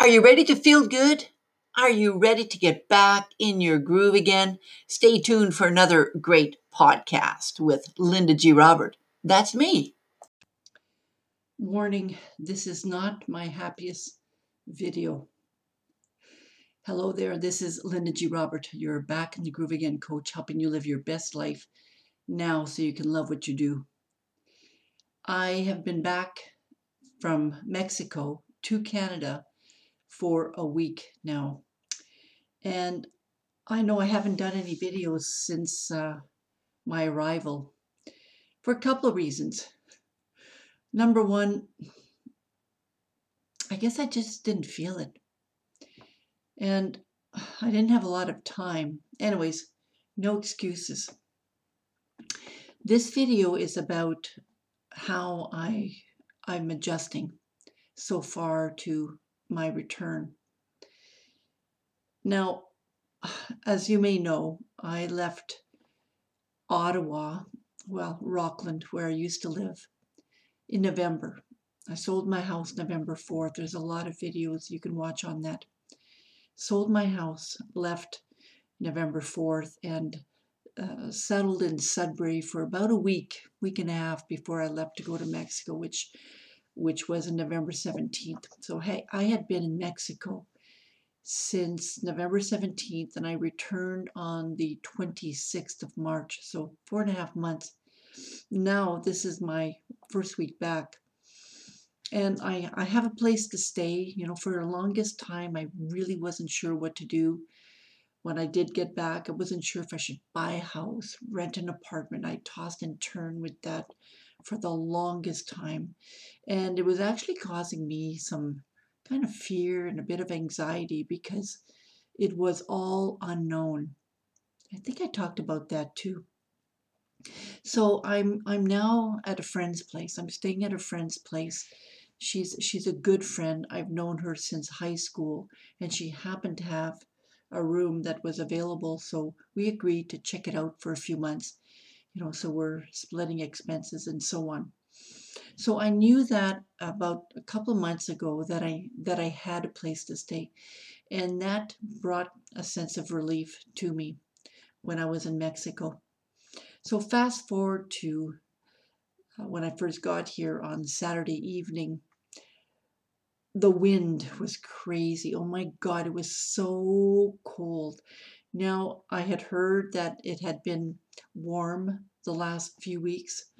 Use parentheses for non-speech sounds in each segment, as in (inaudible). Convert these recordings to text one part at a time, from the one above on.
Are you ready to feel good? Are you ready to get back in your groove again? Stay tuned for another great podcast with Linda G. Robert. That's me. Warning this is not my happiest video. Hello there, this is Linda G. Robert, You're Back in the Groove Again coach, helping you live your best life now so you can love what you do. I have been back from Mexico to Canada for a week now. And I know I haven't done any videos since uh, my arrival for a couple of reasons. Number one, I guess I just didn't feel it. And I didn't have a lot of time. Anyways, no excuses. This video is about how I I'm adjusting so far to my return. Now, as you may know, I left Ottawa, well, Rockland, where I used to live, in November. I sold my house November 4th. There's a lot of videos you can watch on that. Sold my house, left November 4th, and uh, settled in Sudbury for about a week, week and a half before I left to go to Mexico, which which was on November 17th. So hey, I had been in Mexico since November 17th, and I returned on the 26th of March, so four and a half months. Now, this is my first week back. And I, I have a place to stay. You know, for the longest time, I really wasn't sure what to do. When I did get back, I wasn't sure if I should buy a house, rent an apartment. I tossed and turned with that for the longest time. And it was actually causing me some kind of fear and a bit of anxiety because it was all unknown. I think I talked about that too. So I'm I'm now at a friend's place. I'm staying at a friend's place. She's she's a good friend. I've known her since high school and she happened to have a room that was available so we agreed to check it out for a few months you know, so we're splitting expenses and so on. So I knew that about a couple months ago that I that I had a place to stay, and that brought a sense of relief to me when I was in Mexico. So fast forward to uh, when I first got here on Saturday evening. The wind was crazy. Oh my God, it was so cold. Now, I had heard that it had been warm the last few weeks,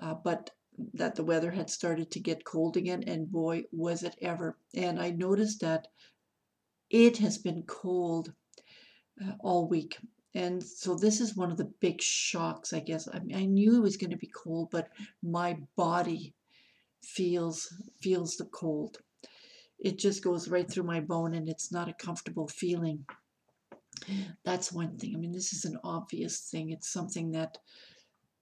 uh, but that the weather had started to get cold again, and boy, was it ever. And I noticed that it has been cold uh, all week. And so this is one of the big shocks, I guess. I, mean, I knew it was going to be cold, but my body feels feels the cold. It just goes right through my bone, and it's not a comfortable feeling. That's one thing. I mean, this is an obvious thing. It's something that,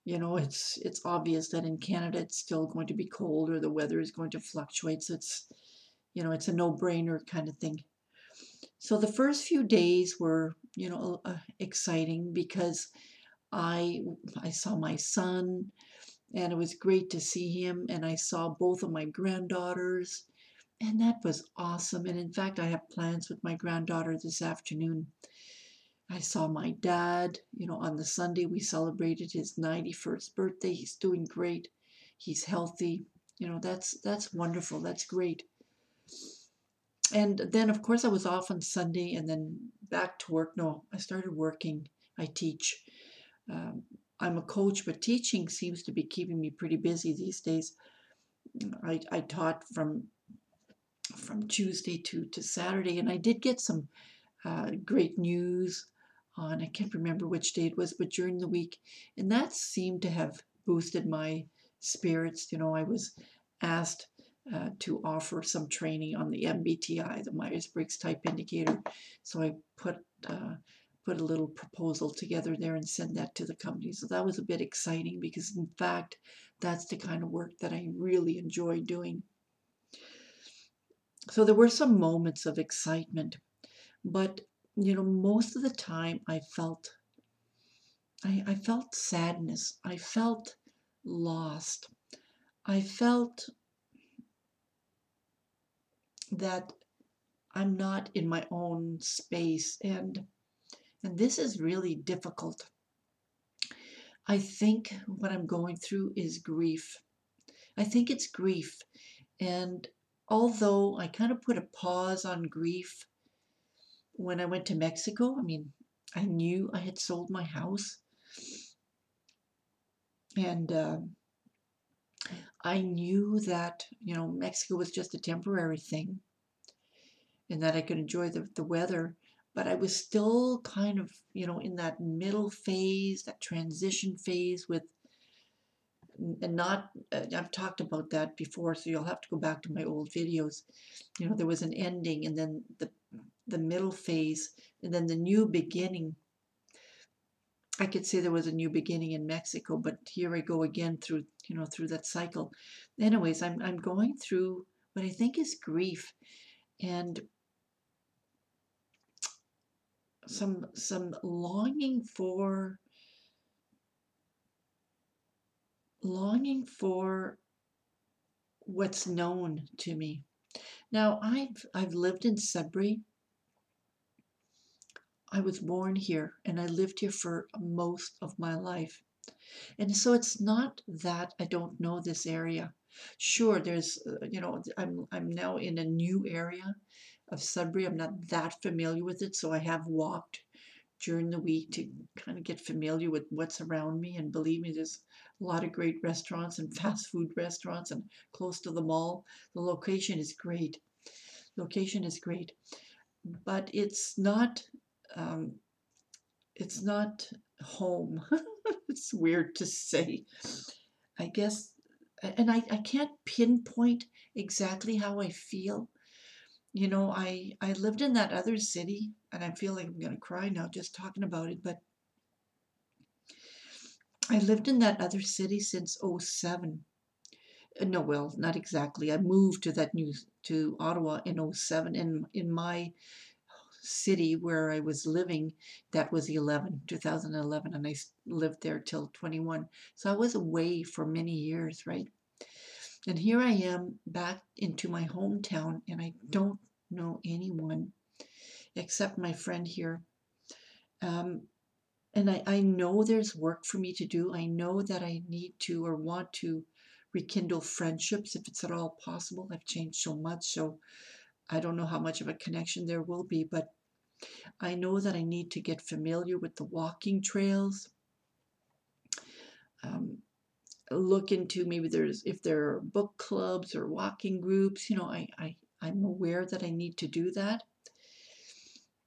you know, it's it's obvious that in Canada it's still going to be cold or the weather is going to fluctuate. So it's, you know, it's a no-brainer kind of thing. So the first few days were, you know, uh, exciting because I I saw my son and it was great to see him and I saw both of my granddaughters and that was awesome. And in fact, I have plans with my granddaughter this afternoon. I saw my dad, you know, on the Sunday we celebrated his 91st birthday. He's doing great. He's healthy. You know, that's that's wonderful. That's great. And then of course I was off on Sunday and then back to work. No, I started working. I teach. Um, I'm a coach, but teaching seems to be keeping me pretty busy these days. I, I taught from from Tuesday to, to Saturday, and I did get some uh, great news on, I can't remember which day it was, but during the week. And that seemed to have boosted my spirits. You know, I was asked uh, to offer some training on the MBTI, the Myers-Briggs Type Indicator. So I put uh, put a little proposal together there and send that to the company. So that was a bit exciting because, in fact, that's the kind of work that I really enjoy doing. So there were some moments of excitement, but you know, most of the time I felt I, I felt sadness. I felt lost. I felt that I'm not in my own space and and this is really difficult. I think what I'm going through is grief. I think it's grief. And although I kind of put a pause on grief when I went to Mexico, I mean, I knew I had sold my house. And uh, I knew that, you know, Mexico was just a temporary thing and that I could enjoy the, the weather. But I was still kind of, you know, in that middle phase, that transition phase with, and not, uh, I've talked about that before, so you'll have to go back to my old videos. You know, there was an ending and then the, the middle phase and then the new beginning. I could say there was a new beginning in Mexico, but here I go again through, you know, through that cycle. Anyways, I'm, I'm going through what I think is grief and some some longing for longing for what's known to me. Now I've I've lived in Sudbury. I was born here and I lived here for most of my life. And so it's not that I don't know this area. Sure, there's, uh, you know, I'm, I'm now in a new area of Sudbury. I'm not that familiar with it, so I have walked during the week to kind of get familiar with what's around me. And believe me, there's a lot of great restaurants and (laughs) fast food restaurants and close to the mall. The location is great. Location is great, but it's not. Um, it's not home. (laughs) it's weird to say. I guess, and I, I can't pinpoint exactly how I feel you know, I I lived in that other city, and I feel like I'm gonna cry now just talking about it. But I lived in that other city since 07. Uh, no, well, not exactly. I moved to that new to Ottawa in 07. In in my city where I was living, that was 11, 2011, and I lived there till 21. So I was away for many years, right? And here I am back into my hometown, and I don't know anyone except my friend here. Um, and I, I know there's work for me to do. I know that I need to or want to rekindle friendships if it's at all possible. I've changed so much, so I don't know how much of a connection there will be, but I know that I need to get familiar with the walking trails. Um, look into maybe there's if there are book clubs or walking groups you know I, I i'm aware that i need to do that.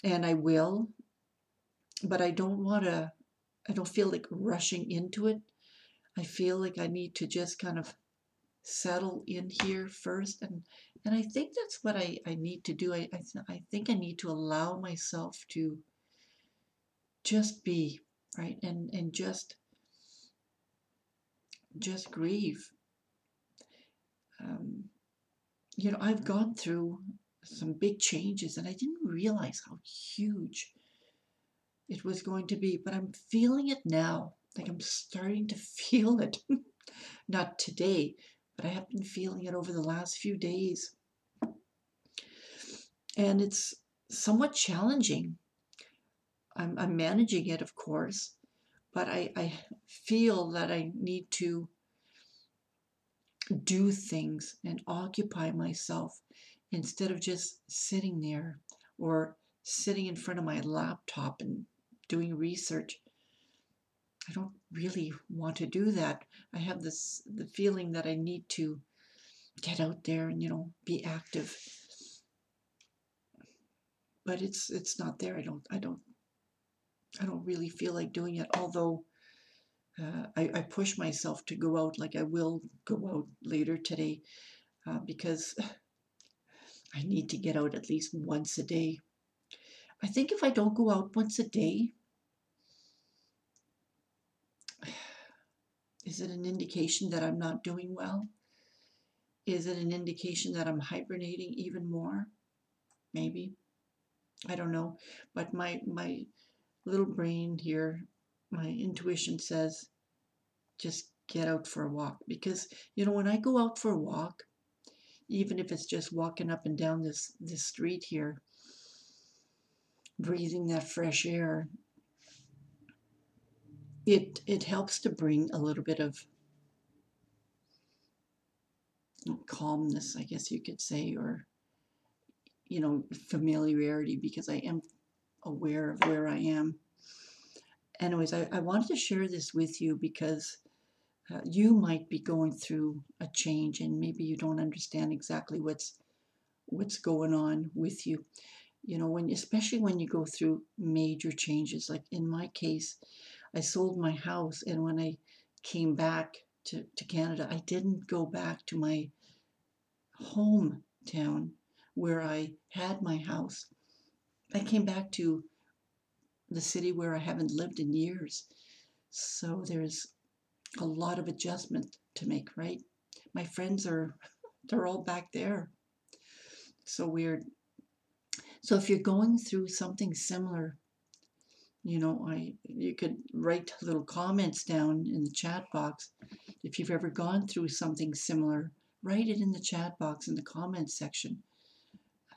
And i will. But i don't want to i don't feel like rushing into it. I feel like i need to just kind of settle in here first and and i think that's what i i need to do. I i, I think i need to allow myself to just be right and and just just grieve. Um, you know, I've gone through some big changes and I didn't realize how huge it was going to be, but I'm feeling it now. Like I'm starting to (laughs) feel it. Not today, but I have been feeling it over the last few days. And it's somewhat challenging. I'm, I'm managing it, of course, but I, I feel that I need to do things and occupy myself instead of just sitting there or sitting in front of my laptop and doing research. I don't really want to do that. I have this the feeling that I need to get out there and you know be active. But it's it's not there. I don't I don't I don't really feel like doing it, although uh, I, I, push myself to go out like I will go out later today uh, because (sighs) I need to get out at least once a day. I think if I don't go out once a day, (sighs) is it an indication that I'm not doing well? Is it an indication that I'm hibernating even more? Maybe. I don't know. But my my little brain here, my intuition says, just get out for a walk. Because, you know, when I go out for a walk, even if it's just walking up and down this this street here breathing that fresh air it it helps to bring a little bit of calmness i guess you could say or you know familiarity because i am aware of where i am. Anyways i, I wanted to share this with you because uh, you might be going through a change and maybe you don't understand exactly what's what's going on with you. You know when especially when you go through major changes like in my case i sold my house and when i came back to, to canada i didn't go back to my hometown where i had my house i came back to the city where i haven't lived in years so there's a lot of adjustment to make, right? My friends are, (laughs) they're all back there. So weird. So if you're going through something similar, you know, I you could write little comments down in the chat box. If you've ever gone through something similar, write it in the chat box in the comments section.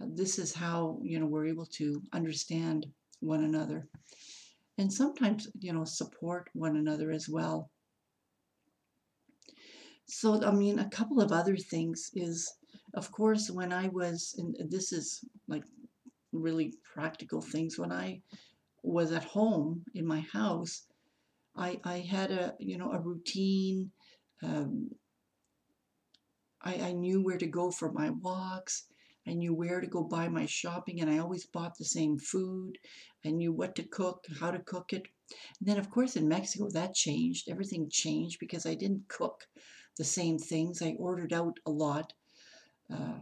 This is how, you know, we're able to understand one another. And sometimes, you know, support one another as well. So, I mean, a couple of other things is, of course, when I was, and this is like really practical things, when I was at home in my house, I, I had a, you know, a routine. Um, I, I knew where to go for my walks. I knew where to go buy my shopping, and I always bought the same food. I knew what to cook, how to cook it. And then, of course, in Mexico, that changed. Everything changed because I didn't cook the same things. I ordered out a lot. Uh,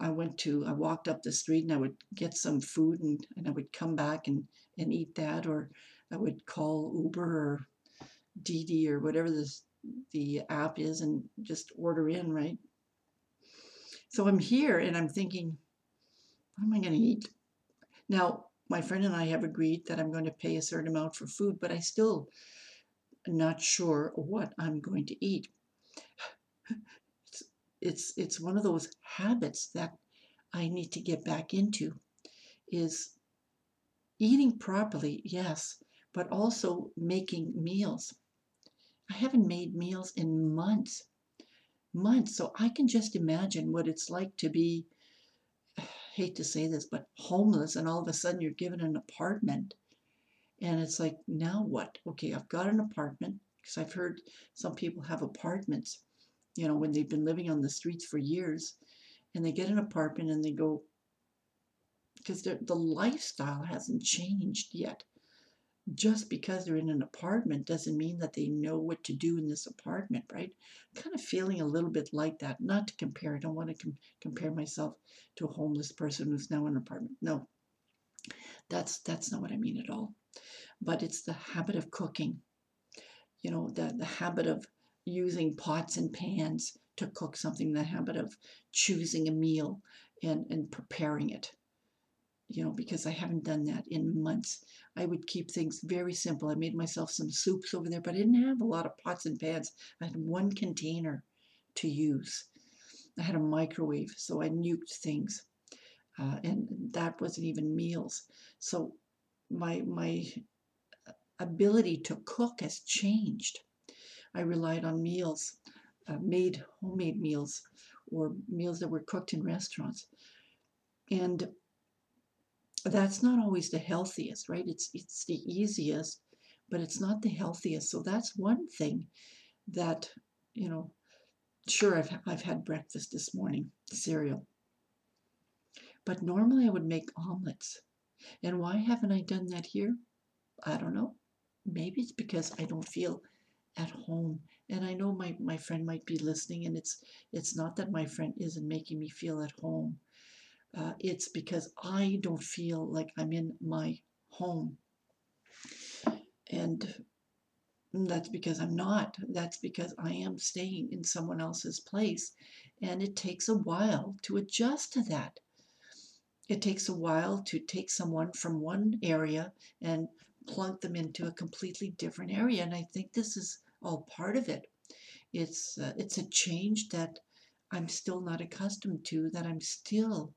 I went to, I walked up the street and I would get some food and, and I would come back and, and eat that, or I would call Uber or Didi or whatever this, the app is and just order in, right? So I'm here and I'm thinking, what am I going to eat? Now, my friend and I have agreed that I'm going to pay a certain amount for food, but I still not sure what I'm going to eat it's, it's it's one of those habits that I need to get back into is eating properly, yes, but also making meals. I haven't made meals in months. Months. So I can just imagine what it's like to be (sighs) hate to say this, but homeless and all of a sudden you're given an apartment. And it's like, now what? Okay, I've got an apartment because I've heard some people have apartments you know, when they've been living on the streets for years and they get an apartment and they go, because the lifestyle hasn't changed yet. Just because they're in an apartment doesn't mean that they know what to do in this apartment, right? I'm kind of feeling a little bit like that. Not to compare, I don't want to com- compare myself to a homeless person who's now in an apartment. No, that's that's not what I mean at all. But it's the habit of cooking. You know, the the habit of using pots and pans to cook something, the habit of choosing a meal and, and preparing it. You know, because I haven't done that in months. I would keep things very simple. I made myself some soups over there, but I didn't have a lot of pots and pans. I had one container to use. I had a microwave, so I nuked things. Uh, and that wasn't even meals. So my my ability to cook has changed. I relied on meals, uh, made homemade meals, or meals that were cooked in restaurants. And that's not always the healthiest, right? It's it's the easiest, but it's not the healthiest. So that's one thing that, you know, sure I've I've had breakfast this morning, cereal. But normally I would make omelets. And why haven't I done that here? I don't know. Maybe it's because I don't feel at home and i know my, my friend might be listening and it's it's not that my friend isn't making me feel at home uh, it's because i don't feel like i'm in my home. And that's because i'm not. That's because i am staying in someone else's place. And it takes a while to adjust to that. It takes a while to take someone from one area and plunk them into a completely different area. And i think this is all part of it. It's uh, it's a change that I'm still not accustomed to, that I'm still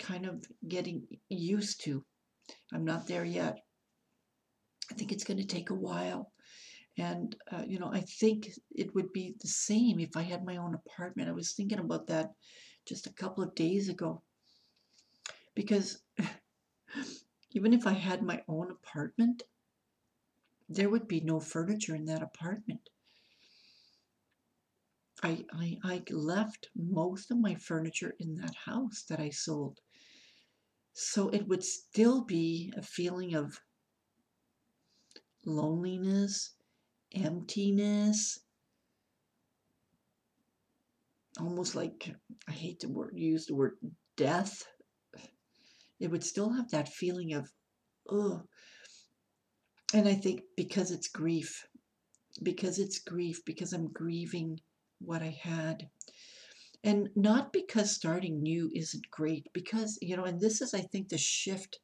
kind of getting used to. I'm not there yet. I think it's going to take a while. And, uh, you know, I think it would be the same if I had my own apartment. I was thinking about that just a couple of days ago. Because (laughs) even if I had my own apartment, there would be no furniture in that apartment. I, I, I left most of my furniture in that house that I sold. So it would still be a feeling of loneliness, emptiness, almost like I hate to word, use the word death. It would still have that feeling of, oh. And I think because it's grief, because it's grief, because I'm grieving what I had. And not because starting new isn't great, because, you know, and this is, I think, the shift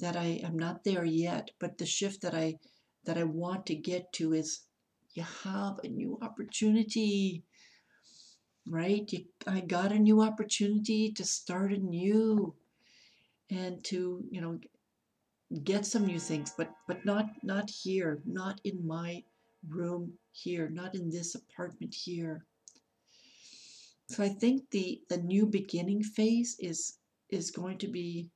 that I am not there yet, but the shift that I that I want to get to is you have a new opportunity, right? You, I got a new opportunity to start anew and to, you know, get some new things, but but not not here, not in my room here, not in this apartment here. So I think the the new beginning phase is is going to be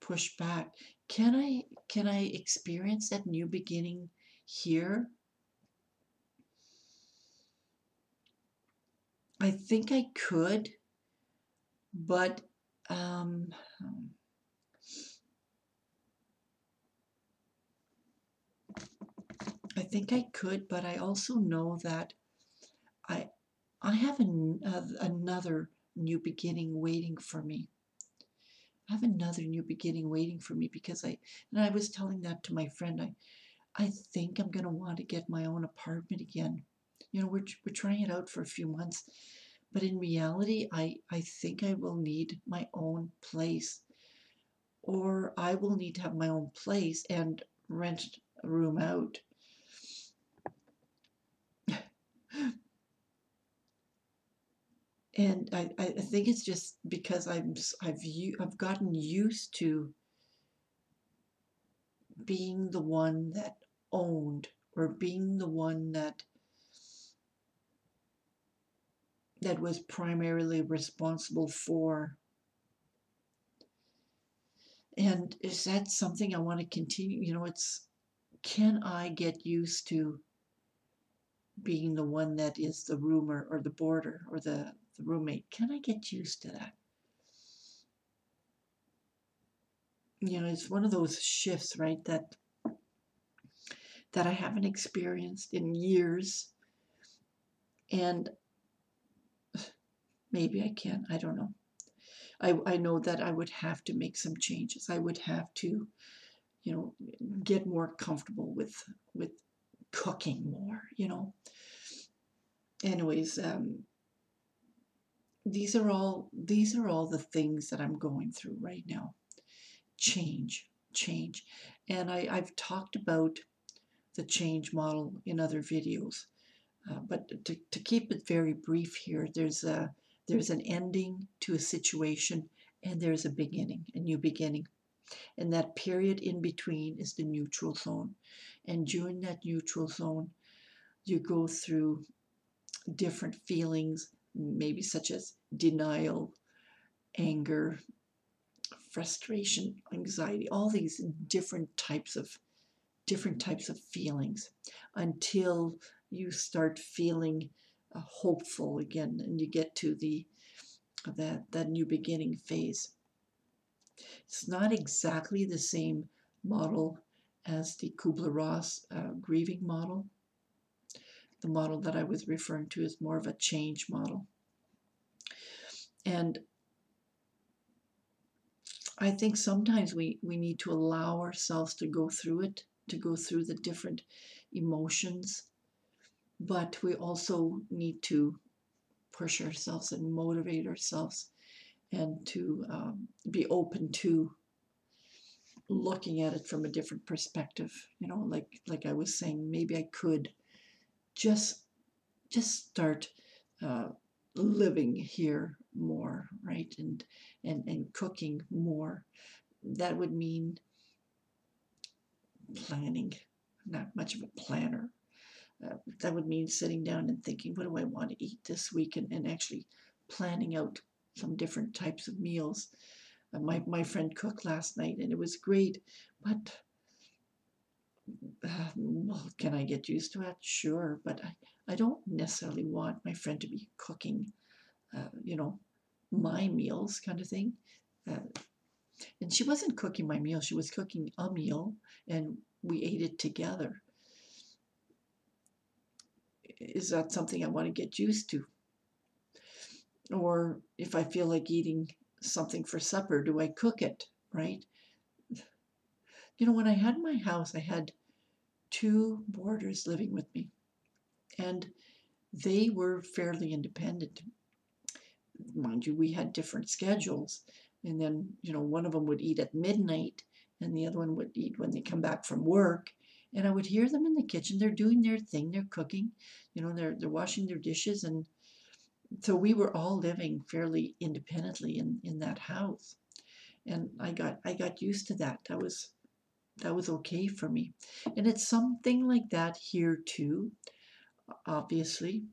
pushed back. Can I can I experience that new beginning here? I think I could, but um, I think I could, but I also know that I I have an, uh, another new beginning waiting for me. I have another new beginning waiting for me because I and I was telling that to my friend. I I think I'm gonna want to get my own apartment again. You know, we're we're trying it out for a few months, but in reality, I I think I will need my own place, or I will need to have my own place and rent a room out. And I, I think it's just because I'm I've I've gotten used to being the one that owned or being the one that that was primarily responsible for. And is that something I want to continue you know it's can I get used to being the one that is the roomer or the boarder or the the roommate. Can I get used to that? You know, it's one of those shifts, right, that that I haven't experienced in years. And maybe I can, I don't know. I, I know that I would have to make some changes. I would have to, you know, get more comfortable with with cooking more, you know. Anyways, um, these are all these are all the things that I'm going through right now. Change, change. And I, I've talked about the change model in other videos. Uh, but to, to keep it very brief here, there's a there's an ending to a situation and there's a beginning, a new beginning. And that period in between is the neutral zone. And during that neutral zone, you go through different feelings, maybe such as denial, anger, frustration, anxiety, all these different types of different types of feelings until you start feeling uh, hopeful again and you get to the that that new beginning phase. It's not exactly the same model as the Kubler-Ross uh, grieving model, the model that I was referring to is more of a change model. And I think sometimes we, we need to allow ourselves to go through it, to go through the different emotions, but we also need to push ourselves and motivate ourselves and to um, be open to looking at it from a different perspective you know like like i was saying maybe i could just just start uh, living here more, right? And and and cooking more. That would mean planning. not much of a planner. Uh, that would mean sitting down and thinking, what do I want to eat this week, and, and actually planning out some different types of meals. Uh, my my friend cooked last night, and it was great, but. Uh, well, can I get used to it? Sure, but I, I don't necessarily want my friend to be cooking, uh, you know, my meals kind of thing. Uh, and she wasn't cooking my meal, she was cooking a meal and we ate it together. Is that something I want to get used to? Or if I feel like eating something for supper, do I cook it, right? You know, when I had my house, I had two boarders living with me, and they were fairly independent. Mind you, we had different schedules, and then you know one of them would eat at midnight and the other one would eat when they come back from work and i would hear them in the kitchen they're doing their thing they're cooking you know they're they're washing their dishes and so we were all living fairly independently in in that house and i got i got used to that that was that was okay for me and it's something like that here too obviously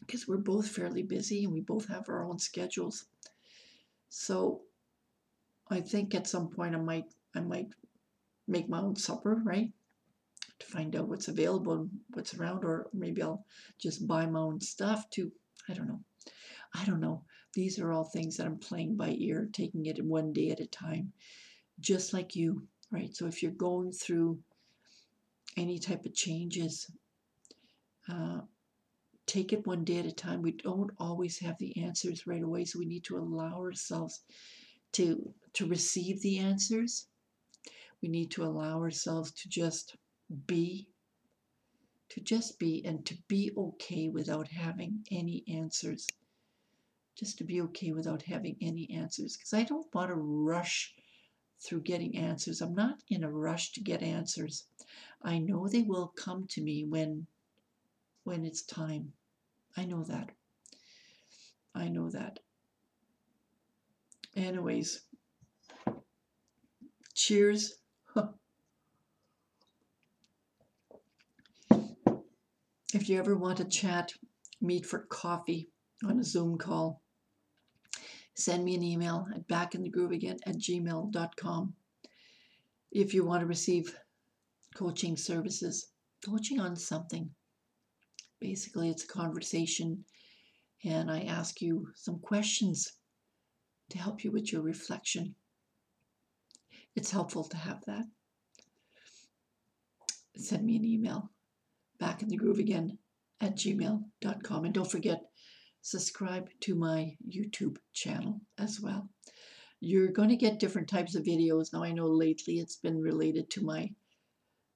because we're both fairly busy and we both have our own schedules so I think at some point I might I might make my own supper, right? To find out what's available and what's around, or maybe I'll just buy my own stuff too. I don't know. I don't know. These are all things that I'm playing by ear, taking it one day at a time, just like you, right? So if you're going through any type of changes, uh, take it one day at a time. We don't always have the answers right away, so we need to allow ourselves to to receive the answers. We need to allow ourselves to just be to just be and to be okay without having any answers. Just to be okay without having any answers because I don't want to rush through getting answers. I'm not in a rush to get answers. I know they will come to me when when it's time. I know that. I know that. Anyways, cheers. (laughs) if you ever want to chat, meet for coffee on a Zoom call, send me an email at backinthegrooveagain at gmail.com. If you want to receive coaching services, coaching on something, Basically, it's a conversation, and I ask you some questions to help you with your reflection. It's helpful to have that. Send me an email back in the groove again at gmail.com. And don't forget, subscribe to my YouTube channel as well. You're going to get different types of videos. Now I know lately it's been related to my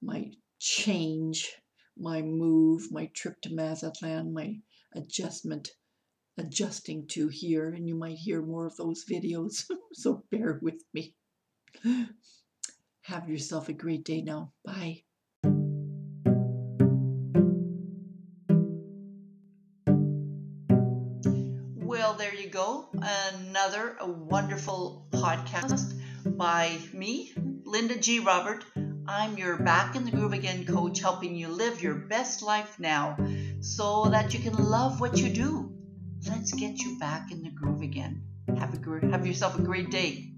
my change my move, my trip to Mazatlan, my adjustment, adjusting to here, and you might hear more of those videos, (laughs) so bear with me. Have yourself a great day now. Bye. Another wonderful podcast by me, Linda G. Robert I'm your Back in the Groove Again coach, helping you live your best life now so that you can love what you do. Let's get you back in the groove again. Have, a, have yourself a great day.